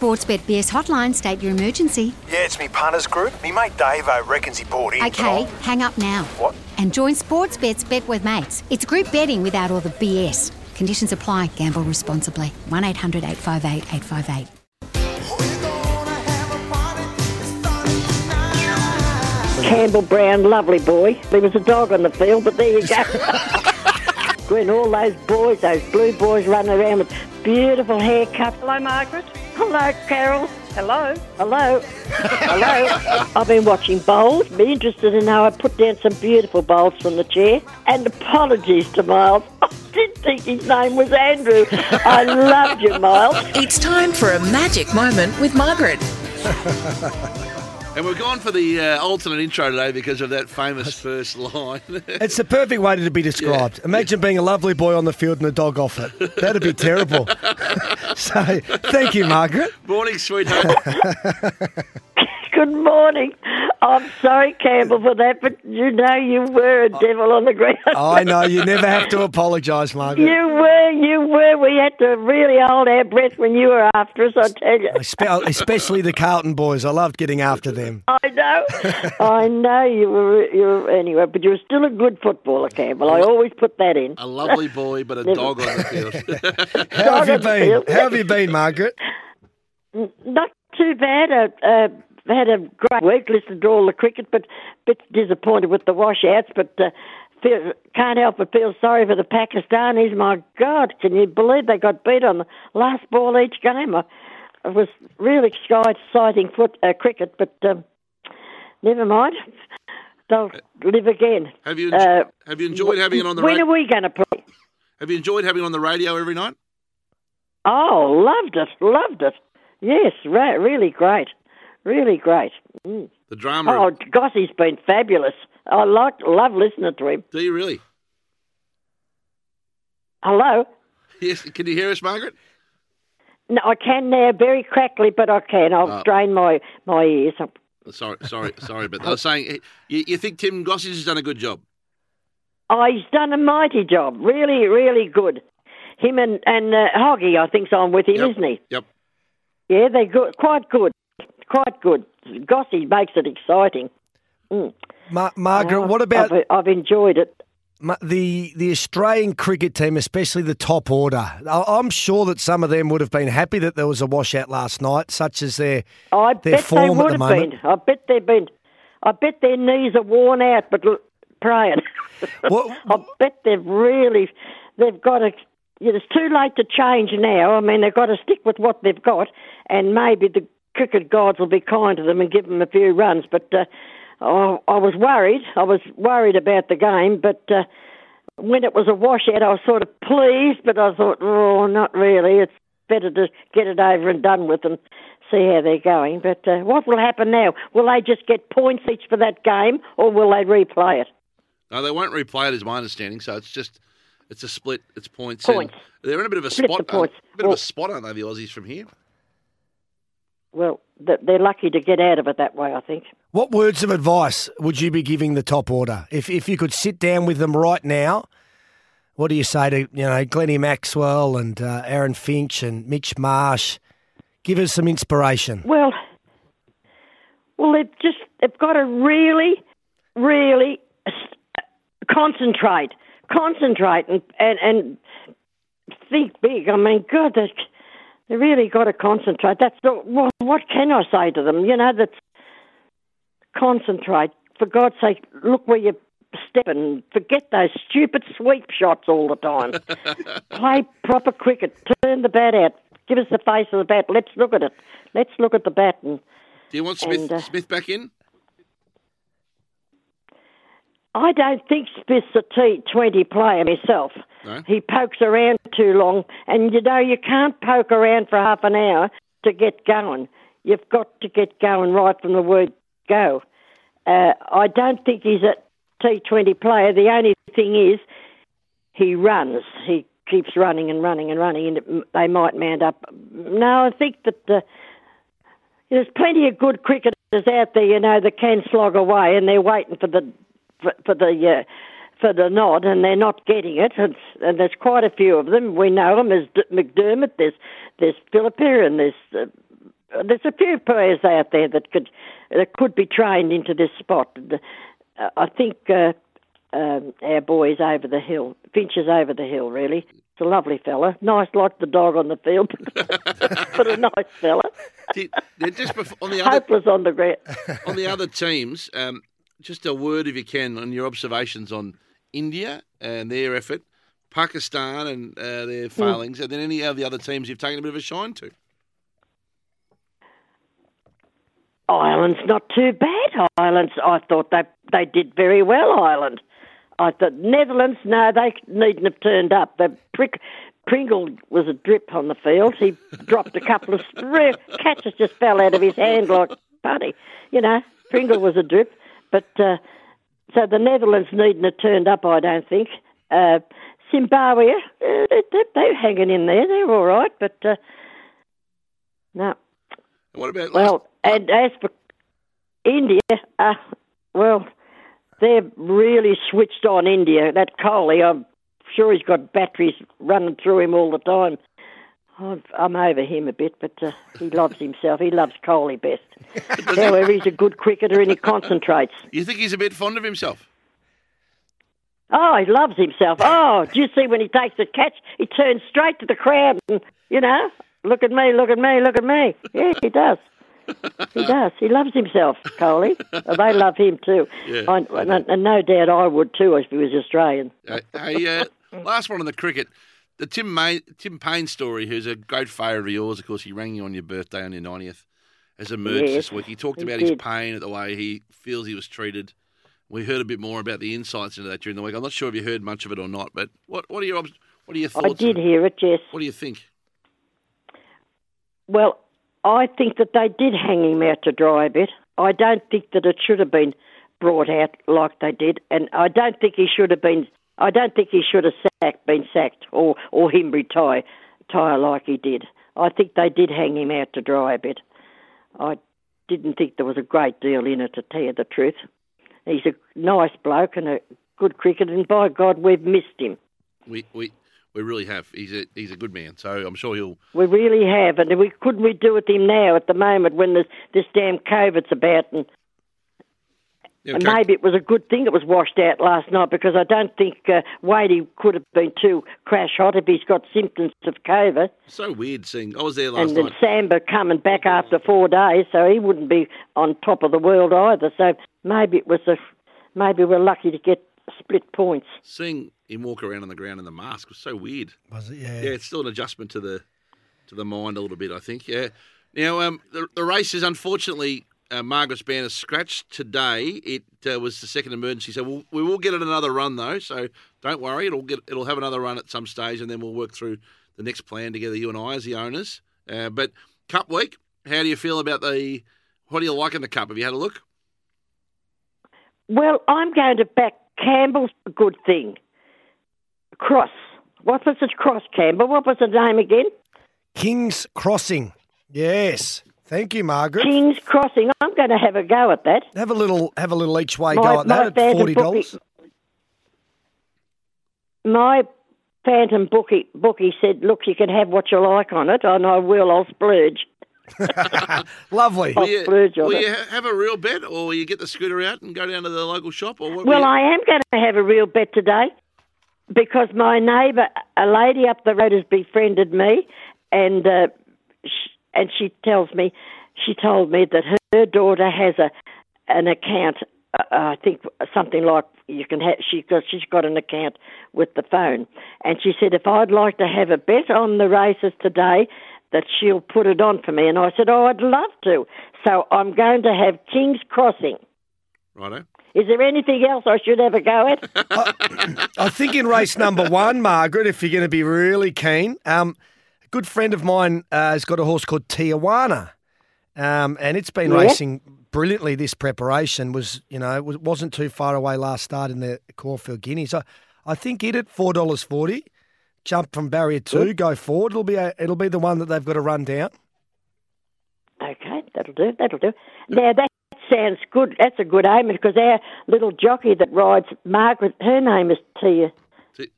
Sportsbet BS hotline, state your emergency. Yeah, it's me punters group. Me mate Davo reckons he bought in. Okay, hang up now. What? And join Sportsbet's Bet with Mates. It's group betting without all the BS. Conditions apply. Gamble responsibly. 1 800 858 858. Campbell Brown, lovely boy. There was a dog on the field, but there you go. when all those boys, those blue boys running around with beautiful haircuts. Hello, Margaret. Hello, Carol. Hello. Hello. Hello. I've been watching bowls. Be interested in how I put down some beautiful bowls from the chair. And apologies to Miles. I did think his name was Andrew. I loved you, Miles. It's time for a magic moment with Margaret. And we're going for the uh, alternate intro today because of that famous first line. It's the perfect way to be described. Imagine being a lovely boy on the field and a dog off it. That'd be terrible. so, thank you, Margaret. Morning, sweetheart. Good morning. I'm sorry, Campbell, for that, but you know you were a devil on the ground. I know you never have to apologise, Margaret. You were, you were. We had to really hold our breath when you were after us, I tell you. Especially the Carlton boys. I loved getting after them. I know. I know you were, you were, anyway, but you were still a good footballer, Campbell. I always put that in. a lovely boy, but a dog on the field. How have you been? field. How have you been, Margaret? Not too bad. Uh, uh, had a great week, listened to all the cricket, but a bit disappointed with the washouts, but uh, feel, can't help but feel sorry for the Pakistanis. My God, can you believe they got beat on the last ball each game? I, it was really exciting foot uh, cricket, but um, never mind. They'll live again. Have you Uh, have you enjoyed having it on the When radio? are we going to play? Have you enjoyed having it on the radio every night? Oh, loved it, loved it. Yes, ra- really great, really great. Mm. The drama. Oh, Gossie's been fabulous. I like, love listening to him. Do you really? Hello. Yes. Can you hear us, Margaret? No, I can now, very crackly, but I can. I'll Oh. strain my my ears. Sorry, sorry, sorry, but I was saying, you, you think Tim Gossage has done a good job? Oh, he's done a mighty job. Really, really good. Him and and uh, Hoggy, I think's on with him, Yep. isn't he? Yep. Yeah, they're good, quite good, quite good. Gossie makes it exciting. Mm. Ma- Margaret, what about I've, I've enjoyed it. Ma- the the Australian cricket team, especially the top order? I- I'm sure that some of them would have been happy that there was a washout last night, such as their I their bet they form at the have moment. been. I bet they've been. I bet their knees are worn out, but l- praying. What- I bet they've really, they've got to. It's too late to change now. I mean, they've got to stick with what they've got, and maybe the cricket gods will be kind to them and give them a few runs. But uh, oh, I was worried. I was worried about the game, but. Uh, when it was a washout, I was sort of pleased, but I thought, oh, not really. It's better to get it over and done with and see how they're going. But uh, what will happen now? Will they just get points each for that game, or will they replay it? No, they won't replay it, is my understanding. So it's just it's a split. It's points. Points. They're in a bit of a Split spot. the points. A bit of a spot, aren't they? The Aussies from here. Well, they're lucky to get out of it that way, I think. What words of advice would you be giving the top order if if you could sit down with them right now? What do you say to you know Glennie Maxwell and uh, Aaron Finch and Mitch Marsh? Give us some inspiration. Well, well, they've just they've got to really, really concentrate, concentrate, and and, and think big. I mean, God, they really got to concentrate. That's the, what, what can I say to them? You know, that's concentrate. For God's sake, look where you're stepping. Forget those stupid sweep shots all the time. Play proper cricket. Turn the bat out. Give us the face of the bat. Let's look at it. Let's look at the bat and Do you want Smith And, uh, Smith back in? I don't think Smith's a T20 player myself. No? He pokes around too long, and you know, you can't poke around for half an hour to get going. You've got to get going right from the word go. Uh, I don't think he's a T20 player. The only thing is he runs. He keeps running and running and running, and they might mount up. No, I think that uh, there's plenty of good cricketers out there, you know, that can slog away, and they're waiting for the for, for the uh, for the nod, and they're not getting it. It's, and there's quite a few of them. We know them. There's D- McDermott. There's there's Philippe, and there's uh, there's a few players out there that could that could be trained into this spot. Uh, I think uh, um, our boys over the hill, Finch is over the hill. Really, it's a lovely fella. Nice like the dog on the field, but a nice fella. Did- just before, on the other Hopeless on the ground. on the other teams, um, just a word if you can on your observations on India and their effort, Pakistan and uh, their Hmm. failings, and then any of the other teams you've taken a bit of a shine to. Ireland's not too bad. Ireland's, I thought they they did very well. Ireland, I thought Netherlands, no, they needn't have turned up. The prick, Pringle was a drip on the field. He dropped a couple of catches, just fell out of his hand like putty. You know, Pringle was a drip, but uh, so the Netherlands needn't have turned up. I don't think. Uh, Zimbabwe, uh, they, they, they're hanging in there. They're all right, but uh, no. And what about Well, and as for India, uh, well, they're really switched on India. That Kohli, I'm sure he's got batteries running through him all the time. I'm, I'm over him a bit, but uh, he loves himself. He loves Kohli best. However, he's a good cricketer and he concentrates. you think he's a bit fond of himself? Oh, he loves himself. Oh, do you see when he takes a catch? He turns straight to the crowd and, you know, look at me, look at me, look at me. Yeah, he does. He does. He loves himself, Kohli. they love him too. Yeah, I, and, and no doubt I would too if he was Australian. Hey, uh, last one on the cricket. The Tim May, Tim Paine story, who's a great favourite of yours. Of course, he rang you on your birthday on your 90th, has emerged Yes, this week. He talked he about his pain at the way he feels he was treated. We heard a bit more about the insights into that during the week. I'm not sure if you heard much of it or not, but what, what are your what are your thoughts? I did on- hear it, yes. What do you think? Well, I think that they did hang him out to dry a bit. I don't think that it should have been brought out like they did, and I don't think he should have been. I don't think he should have sacked, been sacked, or or him retire, retire like he did. I think they did hang him out to dry a bit. I didn't think there was a great deal in it, to tell you the truth. He's a nice bloke and a good cricketer, and by God, we've missed him. We we we really have. He's a he's a good man, so I'm sure he'll. We really have, and we couldn't we do with him now at the moment when this this damn COVID's about, and, Yeah, and maybe it was a good thing it was washed out last night because I don't think uh, Wadey could have been too crash hot if he's got symptoms of COVID, So weird seeing. I was there last night. and then. Zampa coming back after four days, so he wouldn't be on top of the world either. So maybe it was a maybe we're lucky to get split points. Seeing him walk around on the ground in the mask was so weird. Was it? Yeah. Yeah, it's still an adjustment to the to the mind a little bit, I think. Yeah. Now, um, the, the race is unfortunately uh, Margaret's band is scratched today. It uh, was the second emergency, so we'll, we will get it another run though. So don't worry, it'll get it'll have another run at some stage, and then we'll work through the next plan together, you and I as the owners. Uh, but Cup week, how do you feel about the? What do you like in the Cup? Have you had a look? Well, I'm going to back Campbell's a good thing. Cross. What was it? Cross Campbell. What was the name again? King's Crossing. Yes. Thank you, Margaret. King's Crossing. I'm going to have a go at that. Have a little, have a little each way My- go at that at forty dollars. My phantom bookie bookie said, "Look, you can have what you like on it, and I will. I'll splurge." Lovely. I'll Will you, splurge on will it. you have a real bet, or will you get the scooter out and go down to the local shop, or what? Well, I am going to have a real bet today because my neighbour, a lady up the road, has befriended me, and uh, sh- and she tells me, she told me that her, her daughter has a an account. Uh, I think something like you can have. She got she's got an account with the phone, and she said if I'd like to have a bet on the races today. That she'll put it on for me, and I said, "Oh, I'd love to." So I'm going to have King's Crossing. righto. Is there anything else I should have a go at? I think in race number one, Margaret, if you're going to be really keen, um, a good friend of mine uh, has got a horse called Tijuana, Um, and it's been Yeah. racing brilliantly. This preparation was, you know, was, wasn't too far away last start in the Caulfield Guineas. I, I think it at four dollars forty. Jump from barrier two, go forward. It'll be a, it'll be the one that they've got to run down. Okay, that'll do. That'll do. Now that sounds good. That's a good aim because our little jockey that rides Margaret, her name is Tia,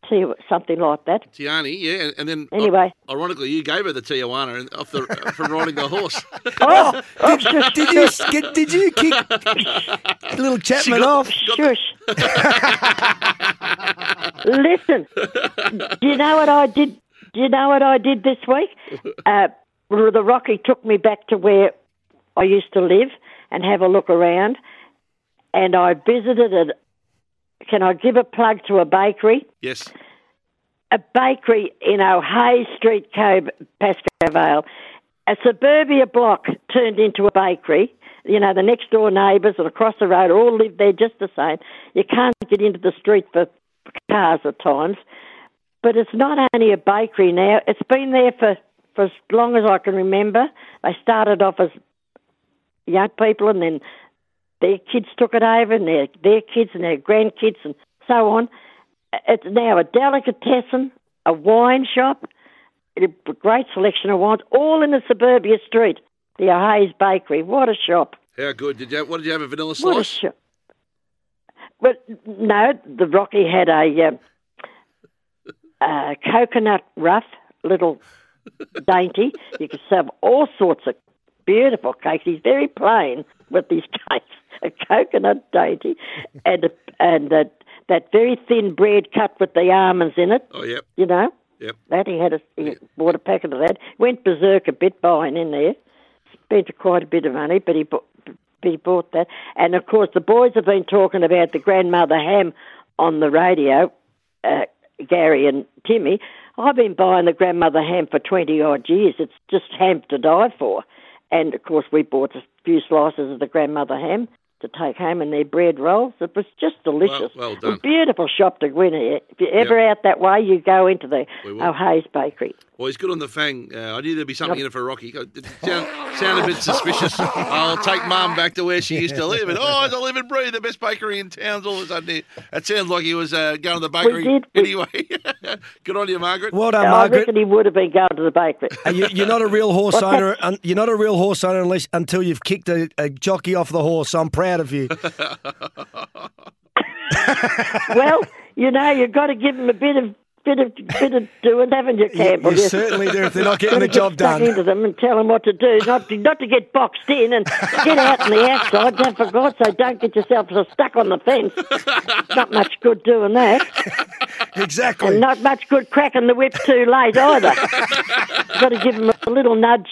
T- something like that. Tiani, yeah, and, and then Anyway. ironically, you gave her the Tijuana and off the from riding the horse. Oh, shush, Did you get, did you kick little Chapman got- off? shush. Listen, do you know what I did? Do you know what I did this week? Uh, the Rocky took me back to where I used to live and have a look around, and I visited a. Can I give a plug to a bakery? yes, a bakery in O'Hea Street, Cove, Pascoe Vale. A suburbia block turned into a bakery. You know, the next door neighbours and across the road all live there just the same. You can't get into the street for cars at times. But it's not only a bakery now, it's been there for, for as long as I can remember. They started off as young people and then their kids took it over and their, their kids and their grandkids and so on. It's now a delicatessen, a wine shop, a great selection of wines, all in the suburbia street. The O'Hea's Bakery. What a shop. how good did you? What did you have? A vanilla slice. What a shop. But no, the Rocky had a, um, a coconut rough, little dainty. You could serve all sorts of beautiful cakes. He's very plain with these cakes. A coconut dainty and a, and a, that very thin bread cut with the almonds in it. Oh, yep, You know yep. that he had a he bought a packet of that. Went berserk a bit buying in there. Spent quite a bit of money, but he bought, he bought that. And of course, the boys have been talking about the grandmother ham on the radio. Uh, Gary and Timmy. I've been buying the grandmother ham for twenty odd years. It's just ham to die for. And of course, we bought a few slices of the grandmother ham to take home and their bread rolls. It was just delicious. well done. A beautiful shop to go in here. If you're ever out that way, you go into the We will. Bakery. Well, he's good on the fang. Uh, I knew there'd be something in it for Rocky. It sound, sound a bit suspicious. I'll take Mum back to where she used to live. And oh, it's a live and breathe, the best bakery in town's all of a sudden. It sounds like he was uh, going to the bakery did. Anyway. good on you, Margaret. Well done, I Margaret. I reckon he would have been going to the bakery. Uh, you, you're not a real horse owner. un- You're not a real horse owner unless until you've kicked a, a jockey off the horse. So I'm proud of you. well, you know, you've got to give them a bit of bit of bit of doing, haven't you, You, Campbell? you certainly do if they're not getting Gotta the job get done. into them and tell them what to do, not to, not to get boxed in and get out on the outside. Don't, for God's sake, don't get yourself so stuck on the fence. not much good doing that, Exactly. and not much good cracking the whip too late either. got to give them a little nudge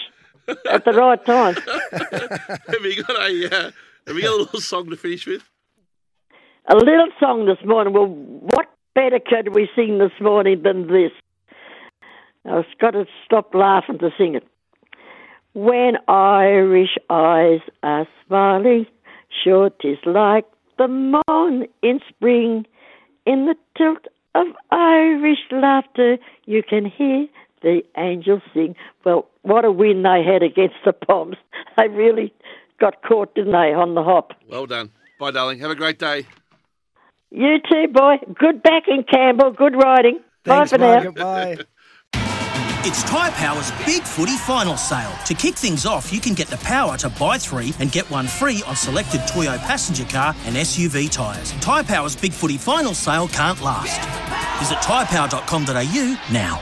at the right time. have you got a uh, have you got a little song to finish with? A little song this morning. Well, what better could we sing this morning than this? I've got to stop laughing to sing it. When Irish eyes are smiling, sure sure 'tis like the morn in spring. In the tilt of Irish laughter, you can hear the angels sing. Well, what a win they had against the Poms. They really got caught, didn't they, on the hop? Well done. Bye, darling. Have a great day. You too, boy. Good backing, Campbell. Good riding. Thanks, Bye for now. Margaret. Bye. It's Tyre Power's Big Footy Final Sale. To kick things off, you can get the power to buy three and get one free on selected Toyo passenger car and SUV tyres. Tyre Power's Big Footy Final Sale can't last. Visit tyrepower.com.au now.